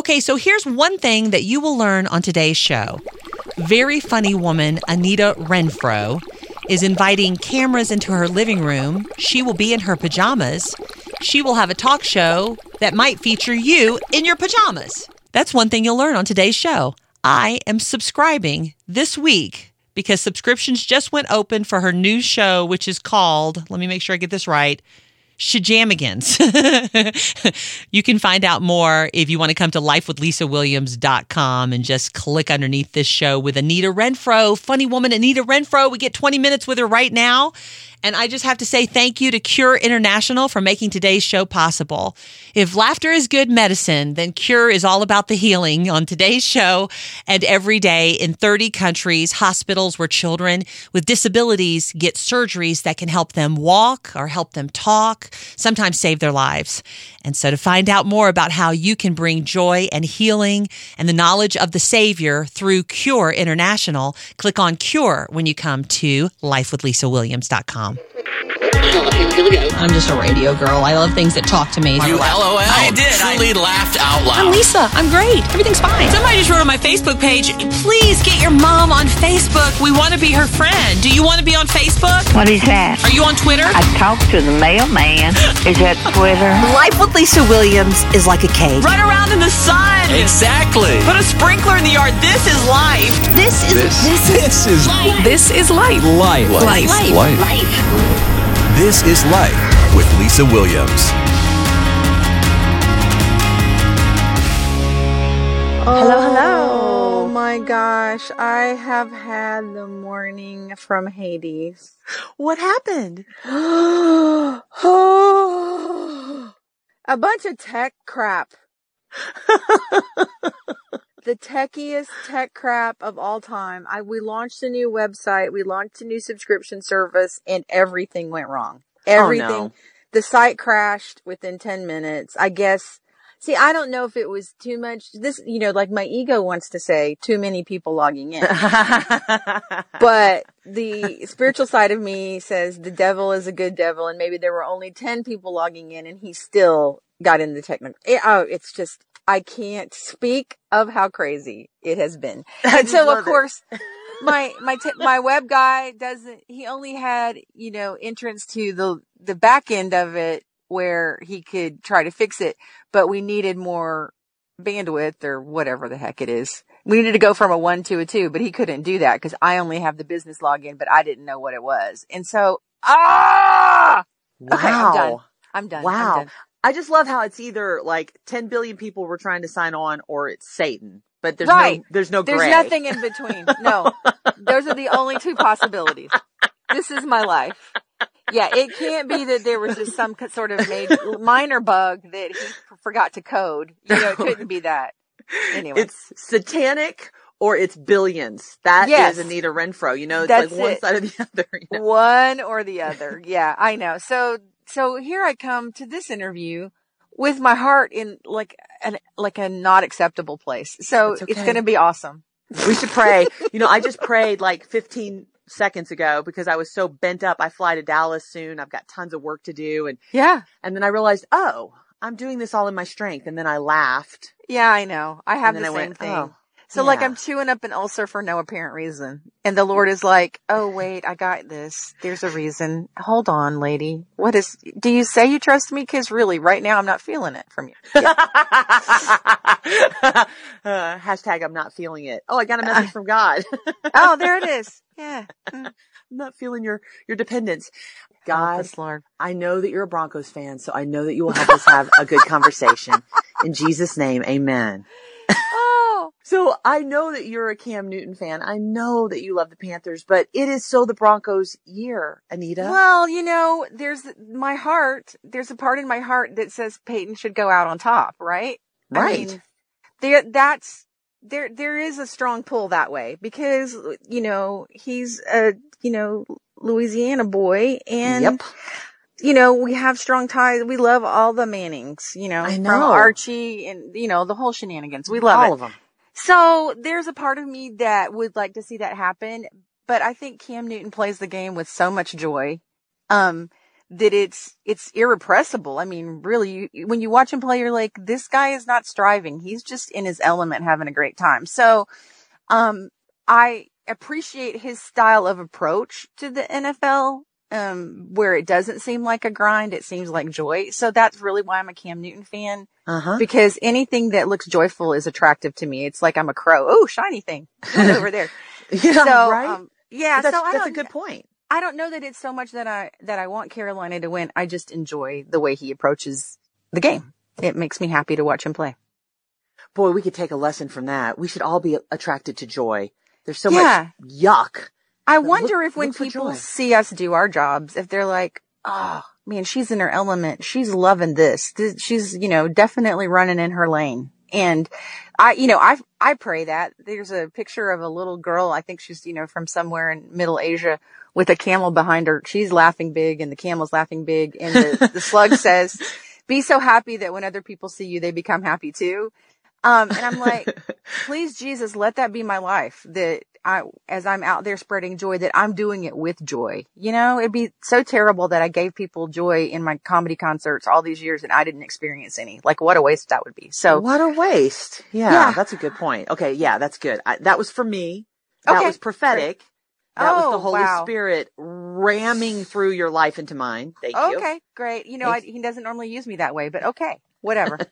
Okay, so here's one thing that you will learn on today's show. Very funny woman, Anita Renfroe, is inviting cameras into her living room. She will be in her pajamas. She will have a talk show that might feature you in your pajamas. That's one thing you'll learn on today's show. I am subscribing this week because subscriptions just went open for her new show, which is called, let me make sure I get this right, Shejammygans. you can find out more if you want to come to lifewithlisawilliams.com and just click underneath this show with Anita Renfroe, funny woman Anita Renfroe. We get 20 minutes with her right now. And I just have to say thank you to Cure International for making today's show possible. If laughter is good medicine, then Cure is all about the healing on today's show and every day in 30 countries, hospitals where children with disabilities get surgeries that can help them walk or help them talk, sometimes save their lives. And so to find out more about how you can bring joy and healing and the knowledge of the Savior through Cure International, click on Cure when you come to lifewithlisawilliams.com. I'm just a radio girl. I love things that talk to me. You LOL. I did. Truly laughed out loud. I'm Lisa. I'm great. Everything's fine. Somebody just wrote on my Facebook page, please get your mom on Facebook. We want to be her friend. Do you want to be on Facebook? What is that? Are you on Twitter? I talked to the mailman. Is that Twitter? Life with Lisa Williams is like a cave. Run around in the sun. Exactly. Put a sprinkler in the yard. This is life. This is This, this is This is life. life. Life. Life. This is life with Lisa Williams. Hello, oh hello. Oh my gosh, I have had the morning from Hades. What happened? a bunch of tech crap. the techiest tech crap of all time. I we launched a new website, we launched a new subscription service, and everything went wrong. Oh, everything. no. The site crashed within 10 minutes. I guess See, I don't know if it was too much. This, you know, like my ego wants to say too many people logging in. but the spiritual side of me says the devil is a good devil and maybe there were only 10 people logging in and he still got in the technical. It, oh, it's just, I can't speak of how crazy it has been. And so of course, my, my, t- my web guy doesn't, he only had, you know, entrance to the, the back end of it where he could try to fix it, but we needed more bandwidth or whatever the heck it is. We needed to go from a one to a two, but he couldn't do that because I only have the business login, but I didn't know what it was. And so, ah, okay, I'm done. I'm done. I'm Wow. done. I just love how it's either like 10 billion people were trying to sign on or it's Satan. But there's Right. no, there's no There's nothing in between. No, those are the only two possibilities. This is my life. Yeah, it can't be that there was just some sort of made, minor bug that he forgot to code. You know, it couldn't be that. Anyway, It's satanic or it's billions. That is Yes. Anita Renfroe. You know, it's That's like one it. side or the other. you know? one or the other. Yeah, I know. So, so here I come to this interview with my heart in like an, like a not acceptable place. So That's it's going to be awesome. We should pray. you know, I just prayed like 15 seconds ago because I was so bent up. I fly to Dallas soon. I've got tons of work to do. And, Yeah. and then I realized, oh, I'm doing this all in my strength. And then I laughed. Yeah, I know. I have the I same went, thing. oh, so like. I'm chewing up an ulcer for no apparent reason. And the Lord is like, "Oh wait, I got this. There's a reason. Hold on, lady. What is do you say you trust me cuz really right now I'm not feeling it from you." uh, hashtag I'm not feeling it. Oh, I got a message from God. oh, there it is. Yeah. I'm not feeling your, your dependence. God, us, Lord. I know that you're a Broncos fan, so I know that you will help us have a good conversation. In Jesus' name, amen. Oh. So I know that you're a Cam Newton fan. I know that you love the Panthers, but it is so the Broncos year, Anita. Well, you know, there's my heart. There's a part in my heart that says Peyton should go out on top, right? I Right. mean, there, that's, there, there is a strong pull that way because, you know, he's a, you know, Louisiana boy and, Yep. You know, we have strong ties. We love all the Mannings, you know, I from know. Archie and, you know, the whole shenanigans. We love All it. of them. So there's a part of me that would like to see that happen, but I think Cam Newton plays the game with so much joy. Um, that it's it's irrepressible. I mean, really, you, when you watch him play, you're like, this guy is not striving. He's just in his element, having a great time. So, um, I appreciate his style of approach to the NFL, um, where it doesn't seem like a grind. It seems like joy. So that's really why I'm a Cam Newton fan Uh huh. because anything that looks joyful is attractive to me. It's like I'm a crow. Oh, shiny thing over there. Yeah, so, right. um, yeah. that's so that's a good point. I don't know that it's so much that I that I want Carolina to win. I just enjoy the way he approaches the game. It makes me happy to watch him play. Boy, we could take a lesson from that. We should all be attracted to joy. There's so Yeah. much yuck. I Look- wonder if when people see us do our jobs, if they're like, "Oh man, she's in her element. She's loving this. Th- She's you know definitely running in her lane." And I, you know, I I pray that there's a picture of a little girl. I think she's you know from somewhere in Middle Asia with a camel behind her. She's laughing big, and the camel's laughing big, and the, the slug says, "Be so happy that when other people see you, they become happy too." Um, and I'm like, please Jesus, let that be my life. That I, as I'm out there spreading joy, that I'm doing it with joy. You know, it'd be so terrible that I gave people joy in my comedy concerts all these years and I didn't experience any. Like what a waste that would be. So what a waste. Yeah, Yeah. that's a good point. Okay, yeah, that's good. I, that was for me. That Okay, was prophetic. That was Oh, the Holy wow. Spirit ramming through your life into mine. Thank you. okay, great. You know, I, he doesn't normally use me that way, but okay, whatever.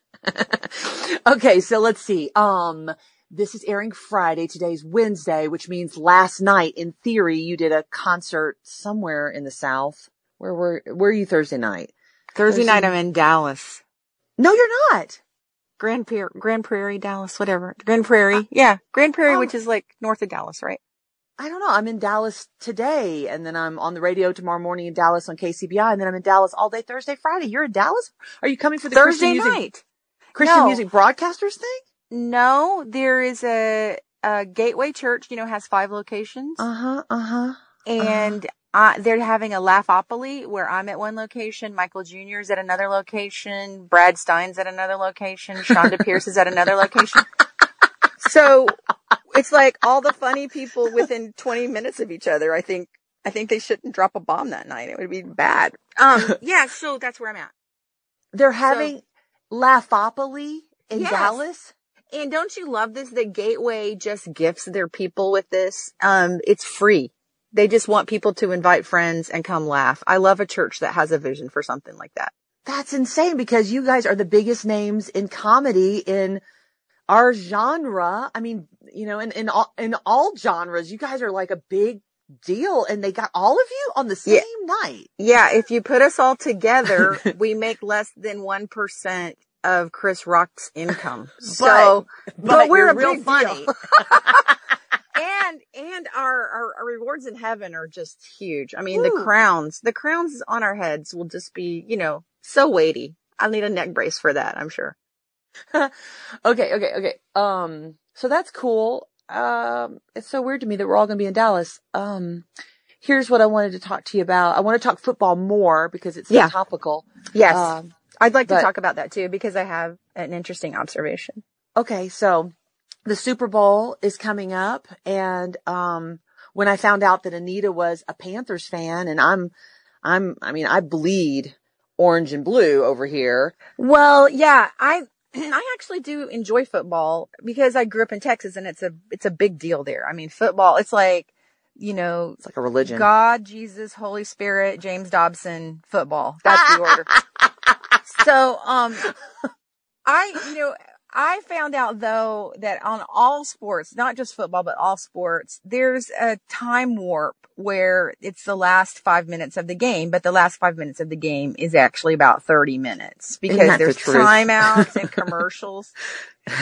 okay, so let's see. Um, this is airing Friday. Today's Wednesday, which means last night, in theory, you did a concert somewhere in the South. Where were Where are you Thursday night? Thursday Thursday- night I'm in Dallas. No, you're not. Grand, Pier- Grand Prairie, Dallas, whatever. Grand Prairie. Uh, yeah. Grand Prairie, oh. which is like north of Dallas, right? I don't know. I'm in Dallas today, and then I'm on the radio tomorrow morning in Dallas on KCBI, and then I'm in Dallas all day Thursday, Friday. You're in Dallas? Are you coming for the Thursday Christian night. Music, Christian No. Music Broadcasters thing? No, there is a, a Gateway Church, you know, has five locations. Uh huh. Uh huh. and uh, they're having a Laughopoly where I'm at one location, Michael Jr. is at another location, Brad Stein's at another location, Chonda Pierce is at another location. So it's like all the funny people within 20 minutes of each other. I think, I think they shouldn't drop a bomb that night. It would be bad. Um, yeah, so that's where I'm at. They're having Laughopoly in Yes. Dallas. And don't you love this? That Gateway just gifts their people with this. Um, it's free. They just want people to invite friends and come laugh. I love a church that has a vision for something like that. That's insane because you guys are the biggest names in comedy in our genre. I mean, you know, in, in all, in all genres, you guys are like a big deal and they got all of you on the same Yeah. night. Yeah, if you put us all together, we make less than 1% of Chris Rock's income. So, but, we're you're a real funny. and, and our, our, our rewards in heaven are just huge. I mean, the crowns, the crowns on our heads will just be, you know, so weighty. I'll need a neck brace for that, I'm sure. okay, okay, okay. Um, so that's cool. Um, it's so weird to me that we're all going to be in Dallas. Um, here's what I wanted to talk to you about. I want to talk football more because it's so Yeah. topical. Yes. Um, I'd like to talk about that too because I have an interesting observation. okay, so the Super Bowl is coming up and, um, when I found out that Anita was a Panthers fan and I'm, I'm, I mean, I bleed orange and blue over here. Well, yeah, I I actually do enjoy football because I grew up in Texas and it's a it's a big deal there. I mean, football, it's like, you know, It's like a religion. God, Jesus, Holy Spirit, James Dobson, football. That's the order. so, um I, you know, I found out though that on all sports, not just football, but all sports, there's a time warp where it's the last five minutes of the game, but the last five minutes of the game is actually about 30 minutes because the there's truth? timeouts and commercials.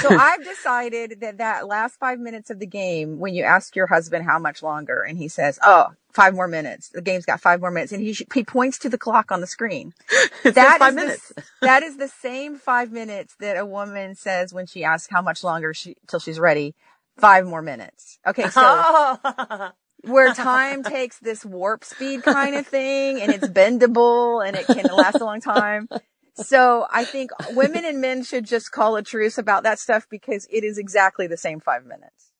So I've decided that that last five minutes of the game, when you ask your husband how much longer and he says, Oh, five more minutes. The game's got five more minutes. And he, sh- he points to the clock on the screen. That five is the minutes. s- that is the same five minutes that a woman says when she asks how much longer she till she's ready. Five more minutes. Okay, so where time takes this warp speed kind of thing and it's bendable and it can last a long time. So I think women and men should just call a truce about that stuff because it is exactly the same five minutes.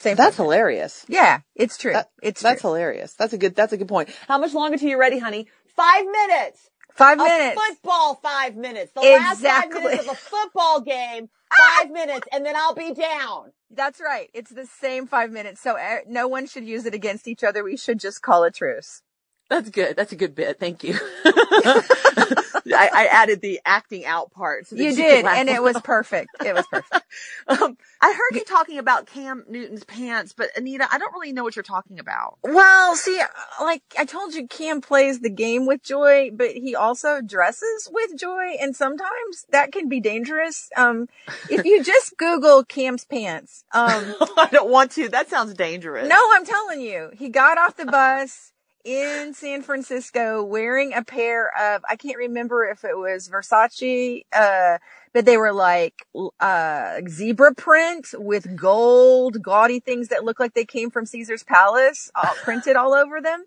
Same. That's five hilarious. Yeah, it's true. That- it's That's true. hilarious. That's a good, that's a good point. How much longer till you're ready, honey? five minutes. Five A minutes. football five minutes. The last five minutes of a football game, five minutes, and then I'll be down. That's right. It's the same five minutes. So uh, no one should use it against each other. We should just call a truce. That's good. That's a good bit. Thank you. I, I added the acting out part. So You did, and it was perfect. It was perfect. Um, I heard you talking about Cam Newton's pants, but Anita, I don't really know what you're talking about. Well, see, like I told you, Cam plays the game with joy, but he also dresses with joy, and sometimes that can be dangerous. Um, if you just Google Cam's pants, um, I don't want to. That sounds dangerous. no, I'm telling you, he got off the bus in San Francisco wearing a pair of, I can't remember if it was Versace, uh, but they were like, uh, zebra print with gold, gaudy things that look like they came from Caesar's Palace, all printed all over them.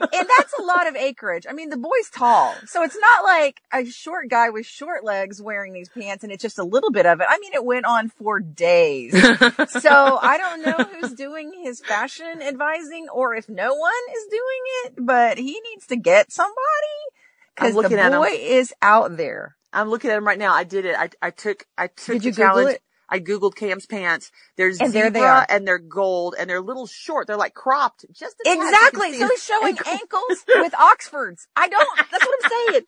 And that's a lot of acreage. I mean, the boy's tall. So it's not like a short guy with short legs wearing these pants and it's just a little bit of it. I mean, it went on for days. so I don't know who's doing his fashion advising or if no one is doing it, but he needs to get somebody because the looking at him. boy is out there. I'm looking at him right now. I did it. I, I took, I took Did you the Google challenge. it? I Googled Cam's pants. They're And there they zebra are. and they're gold and they're a little short. They're like cropped just a tad. You can Exactly. So he's showing ankle. ankles with Oxfords. I don't, that's what I'm saying.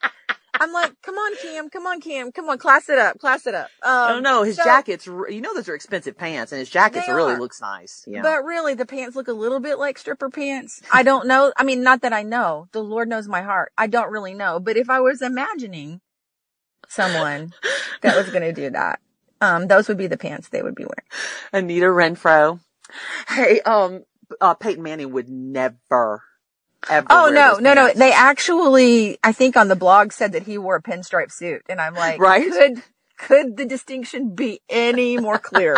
I'm like, come on, Cam, come on, Cam, come on, class it up, class it up. Um, I don't. His so- jackets, you know, those are expensive pants and his jackets really are. looks nice. Yeah. But really, the pants look a little bit like stripper pants. I don't know. I mean, not that I know. The Lord knows my heart. I don't really know. But if I was imagining someone that was going to do that, um, those would be the pants they would be wearing. Anita Renfroe. Hey, um, uh, Peyton Manning would never, ever. Oh wear no, those no, no. They actually, I think on the blog said that he wore a pinstripe suit, and I'm like, Right? Could could the distinction be any more clear?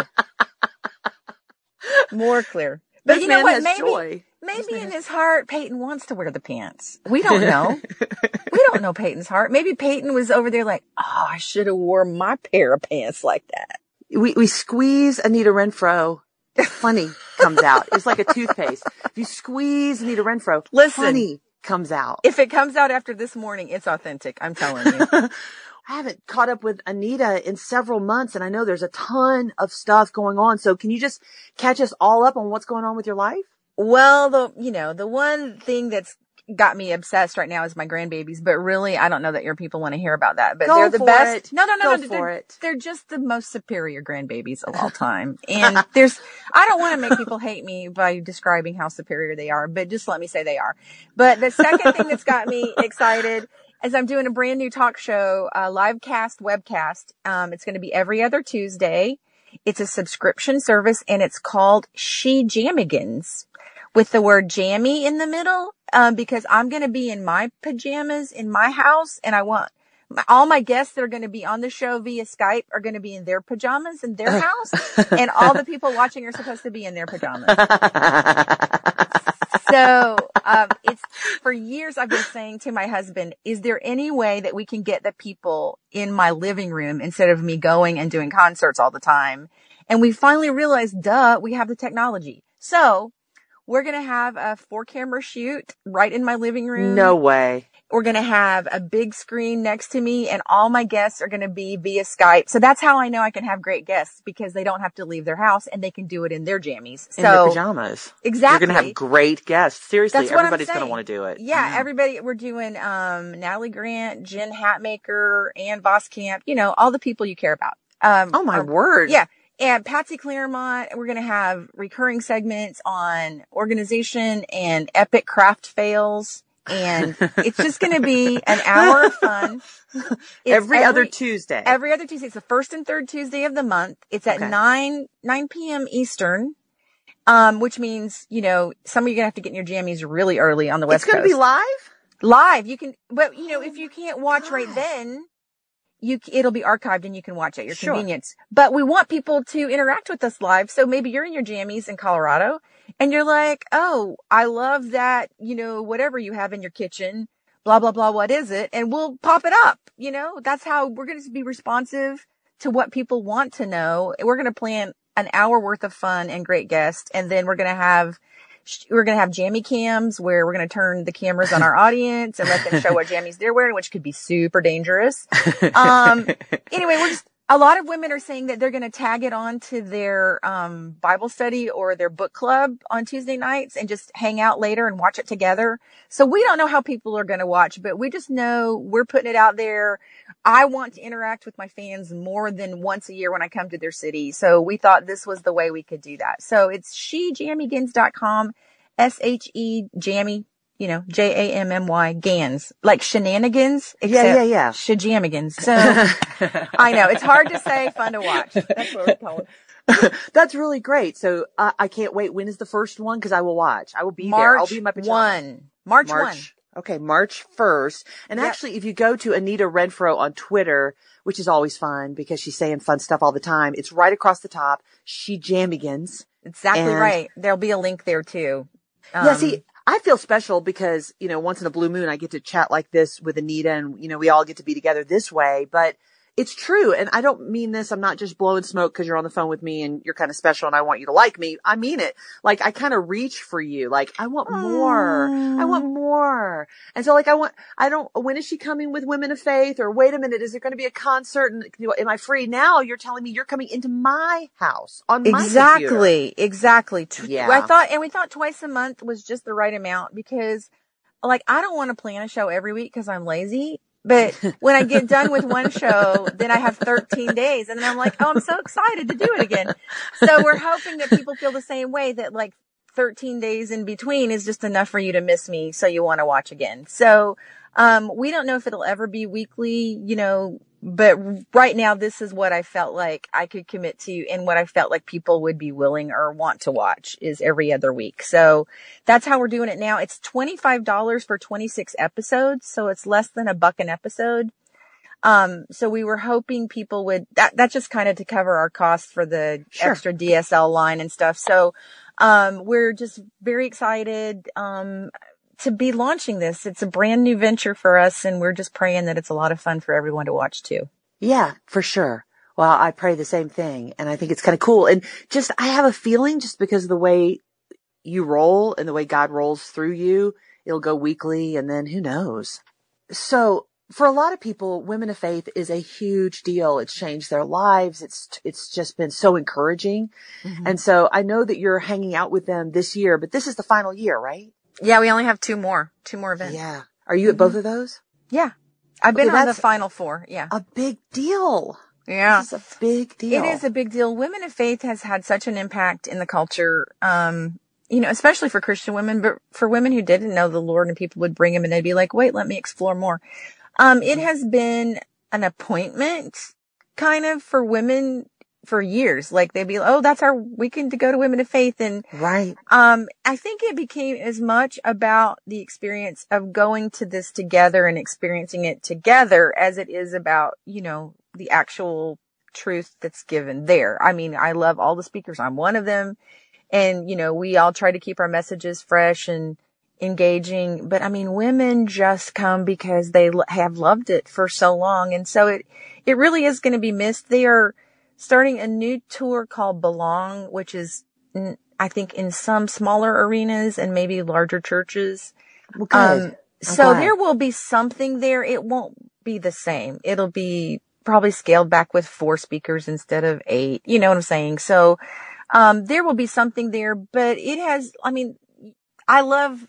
more clear. But This you know man what? has Maybe joy. Maybe in his heart, Peyton wants to wear the pants. We don't know. we don't know Peyton's heart. Maybe Peyton was over there like, oh, I should have wore my pair of pants like that. we, we squeeze Anita Renfroe, funny comes out. It's like a toothpaste. If you squeeze Anita Renfroe, Listen. funny comes out. If it comes out after this morning, it's authentic. I'm telling you. I haven't caught up with Anita in several months and I know there's a ton of stuff going on. So can you just catch us all up on what's going on with your life? Well, the you know the one thing that's got me obsessed right now is my grandbabies, but really I don't know that your people want to hear about that. But Go they're the best. it. No, no, no, Go no. for they're, it. they're just the most superior grandbabies of all time. And there's I don't want to make people hate me by describing how superior they are, but just let me say they are. But the second thing that's got me excited is I'm doing a brand new talk show, uh, live cast, webcast. Um, it's going to be every other Tuesday. It's a subscription service and it's called Shejammygans with the word jammy in the middle, um, because I'm going to be in my pajamas in my house and I want my- all my guests that are going to be on the show via Skype are going to be in their pajamas in their house and all the people watching are supposed to be in their pajamas. So, um, it's for years I've been saying to my husband, is there any way that we can get the people in my living room instead of me going and doing concerts all the time? And we finally realized, duh, we have the technology. So we're going to have a four camera shoot right in my living room. No way. We're going to have a big screen next to me and all my guests are going to be via Skype. So that's how I know I can have great guests because they don't have to leave their house and they can do it in their jammies. In their pajamas. exactly. You're going to have great guests. Seriously, everybody's going to want to do it. Yeah, everybody. We're doing um Natalie Grant, Jen Hatmaker, Ann Voskamp. You know, all the people you care about. Um, Oh my um, word. Yeah, and Patsy Clairmont. We're gonna have recurring segments on organization and epic craft fails, and it's just gonna be an hour of fun. It's Every, other Tuesday. Every other Tuesday. It's the first and third Tuesday of the month. It's at Okay. nine nine p.m. Eastern. Um, which means, you know, some of you are gonna have to get in your jammies really early on the West Coast. it's going Coast to be live? live. You can, but you know, if you can't watch right then, you it'll be archived and you can watch at your Sure. convenience. But we want people to interact with us live. So maybe you're in your jammies in Colorado and you're like, "Oh, I love that, you know, whatever you have in your kitchen, blah blah blah, what is it?" And we'll pop it up. You know, that's how we're going to be responsive to what people want to know. We're going to plan an hour worth of fun and great guests and then we're going to have we're going to have jammy cams where we're going to turn the cameras on our audience and let them show what jammies they're wearing, which could be super dangerous. Um, anyway, we're just, a lot of women are saying that they're going to tag it on to their um, Bible study or their book club on Tuesday nights and just hang out later and watch it together. So we don't know how people are going to watch, but we just know we're putting it out there. I want to interact with my fans more than once a year when I come to their city. So we thought this was the way we could do that. So it's shejammygans.com, S-H-E jammy, you know, J-A-M-M-Y, Gans, like shenanigans. Yeah, yeah, yeah. Shejammygans. So I know it's hard to say, fun to watch. That's what we call it. That's really great. So uh, I can't wait. When is the first one? Because I will watch. I will be there. I'll March be my pajamas. one. March, one. Okay, March 1st. And Yep. actually, if you go to Anita Renfroe on Twitter, which is always fun because she's saying fun stuff all the time, it's right across the top. Shejammygans. Exactly And- right. There'll be a link there too. yeah, Um, see, I feel special because, you know, once in a blue moon, I get to chat like this with Anita and, you know, we all get to be together this way, but it's true. And I don't mean this. I'm not just blowing smoke because you're on the phone with me and you're kind of special and I want you to like me. I mean it. Like I kind of reach for you. Like I want more. I want more. And so like I want, I don't, when is she coming with women of faith or wait a minute, is there going to be a concert and am I free now? You're telling me you're coming into my house on exactly, exactly. Yeah. I thought, and we thought twice a month was just the right amount because, like, I don't want to plan a show every week because I'm lazy. But when I get done with one show, then I have 13 days, and then I'm like, oh, I'm so excited to do it again. So we're hoping that people feel the same way that like 13 days in between is just enough for you to miss me, so you want to watch again. So um, we don't know if it'll ever be weekly, you know, but right now this is what I felt like I could commit to and what I felt like people would be willing or want to watch is every other week. So that's how we're doing it now. It's $25 for 26 episodes. So it's less than a buck an episode. Um, so we were hoping people would, that, that's just kind of to cover our costs for the Sure. extra DSL line and stuff. So, um, we're just very excited, um, to be launching this. It's a brand new venture for us and we're just praying that it's a lot of fun for everyone to watch too. Yeah, for sure. Well, I pray the same thing. And I think it's kind of cool. And just, I have a feeling just because of the way you roll and the way God rolls through you, it'll go weekly and then who knows? So for a lot of people, women of faith is a huge deal. It's changed their lives. It's, it's just been so encouraging. Mm-hmm. And so I know that you're hanging out with them this year, but this is the final year, right? Yeah, we only have two more, two more events. Yeah. Are you at both of those? Yeah. I've been Okay, on the that's- final four. Yeah. A big deal. Yeah. This is a big deal. It is a big deal. Women of faith has had such an impact in the culture. Um, you know, especially for Christian women, but for women who didn't know the Lord and people would bring them and they'd be like, wait, let me explore more. Um, it has been an appointment kind of for women for years. Like they'd be, oh, that's our weekend to go to women of faith. And right. um, I think it became as much about the experience of going to this together and experiencing it together as it is about, you know, the actual truth that's given there. I mean, I love all the speakers. I'm one of them. And, you know, we all try to keep our messages fresh and engaging. But I mean, women just come because they have loved it for so long. And so it, it really is going to be missed. They are starting a new tour called Belong, which is, I think in some smaller arenas and maybe larger churches. Well. Um, so there will be something there. It won't be the same. It'll be probably scaled back with four speakers instead of eight. You know what I'm saying? So, um, there will be something there, but it has, I mean, I love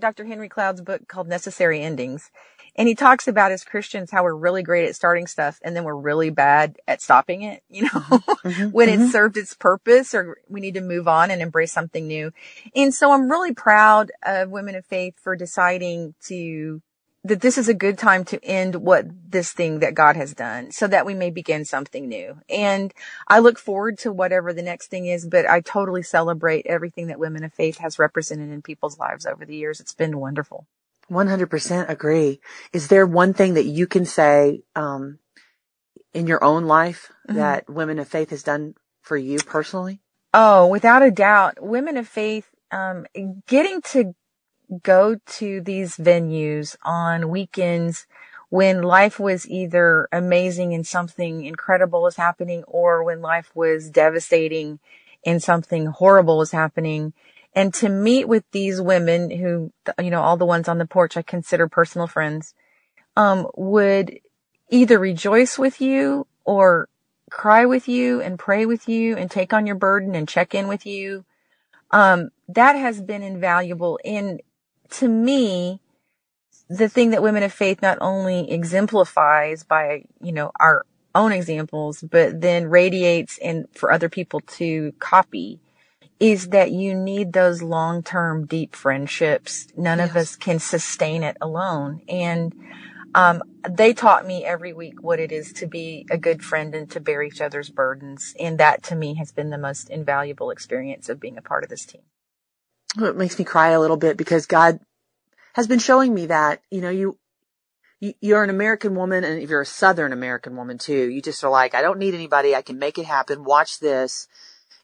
Dr. Henry Cloud's book called Necessary Endings. And he talks about as Christians how we're really great at starting stuff and then we're really bad at stopping it, you know, Mm-hmm. when it served its purpose or we need to move on and embrace something new. And so I'm really proud of women of faith for deciding to that this is a good time to end what this thing that God has done so that we may begin something new. And I look forward to whatever the next thing is, but I totally celebrate everything that women of faith has represented in people's lives over the years. It's been wonderful. 100% agree. Is there one thing that you can say, um, in your own life Mm-hmm. that Women of Faith has done for you personally? Oh, without a doubt, women of faith, um, getting to go to these venues on weekends when life was either amazing and something incredible was happening or when life was devastating and something horrible was happening And to meet with these women who, you know, all the ones on the porch I consider personal friends, um, would either rejoice with you or cry with you and pray with you and take on your burden and check in with you. Um, that has been invaluable. And to me, the thing that women of faith not only exemplifies by, you know, our own examples, but then radiates and for other people to copy is that you need those long-term deep friendships. None yes. of us can sustain it alone. And, um, they taught me every week what it is to be a good friend and to bear each other's burdens. And that to me has been the most invaluable experience of being a part of this team. It makes me cry a little bit because God has been showing me that, you know, you, you, are an American woman and if you're a Southern American woman too, you just are like, I don't need anybody. I can make it happen. Watch this.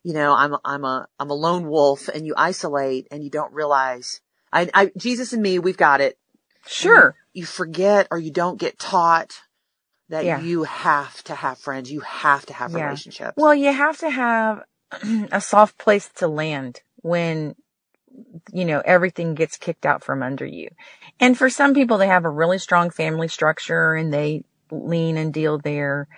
You know, I'm, a, I'm a, I'm a lone wolf and you isolate and you don't realize I, I, Jesus and me, we've got it. Sure. You, you forget or you don't get taught that yeah. you have to have friends. You have to have yeah. relationships. Well, you have to have a soft place to land when you know, everything gets kicked out from under you. And for some people, they have a really strong family structure and they lean and deal there.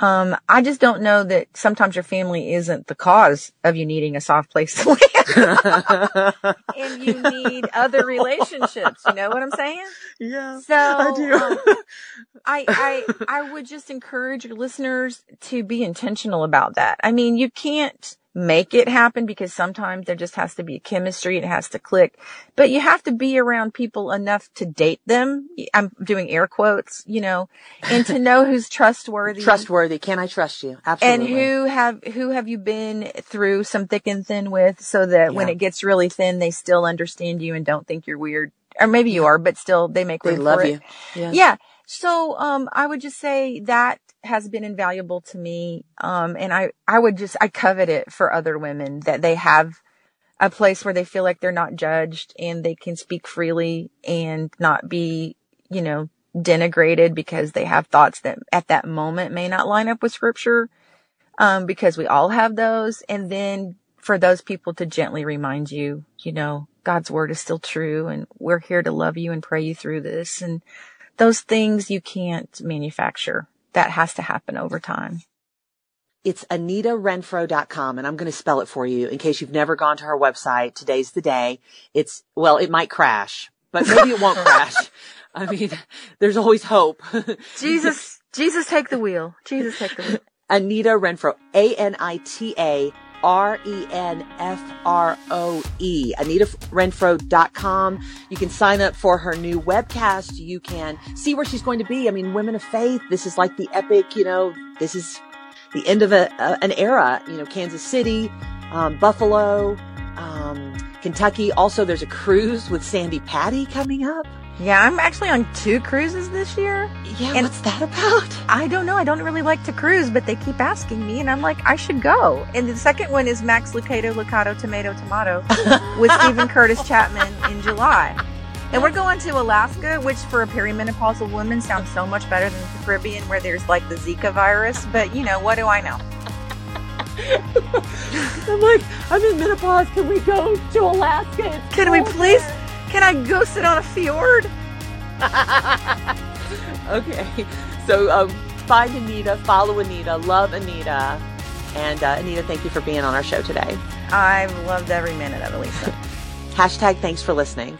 Um, I just don't know that sometimes your family isn't the cause of you needing a soft place to live. and you need other relationships. You know what I'm saying? Yeah. So I do. um, I, I, I would just encourage your listeners to be intentional about that. I mean, you can't, make it happen because sometimes there just has to be a chemistry. It has to click, but you have to be around people enough to date them. I'm doing air quotes, you know, and to know who's trustworthy. trustworthy. Can I trust you? Absolutely. And who have, who have you been through some thick and thin with so that yeah. when it gets really thin, they still understand you and don't think you're weird. Or maybe you are, but still they make they love you. Yeah. yeah. So, um, I would just say that has been invaluable to me. Um, and I, I would just, I covet it for other women that they have a place where they feel like they're not judged and they can speak freely and not be, you know, denigrated because they have thoughts that at that moment may not line up with scripture. Um, because we all have those. And then for those people to gently remind you, you know, God's word is still true and we're here to love you and pray you through this. And those things you can't manufacture that has to happen over time. It's AnitaRenfroe.com and I'm going to spell it for you in case you've never gone to her website. Today's the day. It's, well, it might crash, but maybe it won't crash. I mean, there's always hope. Jesus, Jesus take the wheel. Jesus take the wheel. Anita Renfroe, A-N-I-T-A R-E-N-F-R-O-E. AnitaRenfroe.com. You can sign up for her new webcast. You can see where she's going to be. I mean, Women of Faith. This is like the epic, you know, this is the end of a, an era, you know, Kansas City, um, Buffalo, um, Kentucky. Also, there's a cruise with Sandi Patty coming up. Yeah, I'm actually on two cruises this year. Yeah, and what's that about? I don't know. I don't really like to cruise, but they keep asking me, and I'm like, I should go. And the second one is Max Lucado, Lucado, Tomato, Tomato with Steven Curtis Chapman in July. And we're going to Alaska, which for a perimenopausal woman sounds so much better than the Caribbean, where there's like the Zika virus. But you know, what do I know? I'm like, I'm in menopause. Can we go to Alaska? It's Can we please? There. Can I go sit on a fjord? okay. So um, find Anita, follow Anita, love Anita. And uh, Anita, thank you for being on our show today. I've loved every minute of it, Lisa. Hashtag thanks for listening.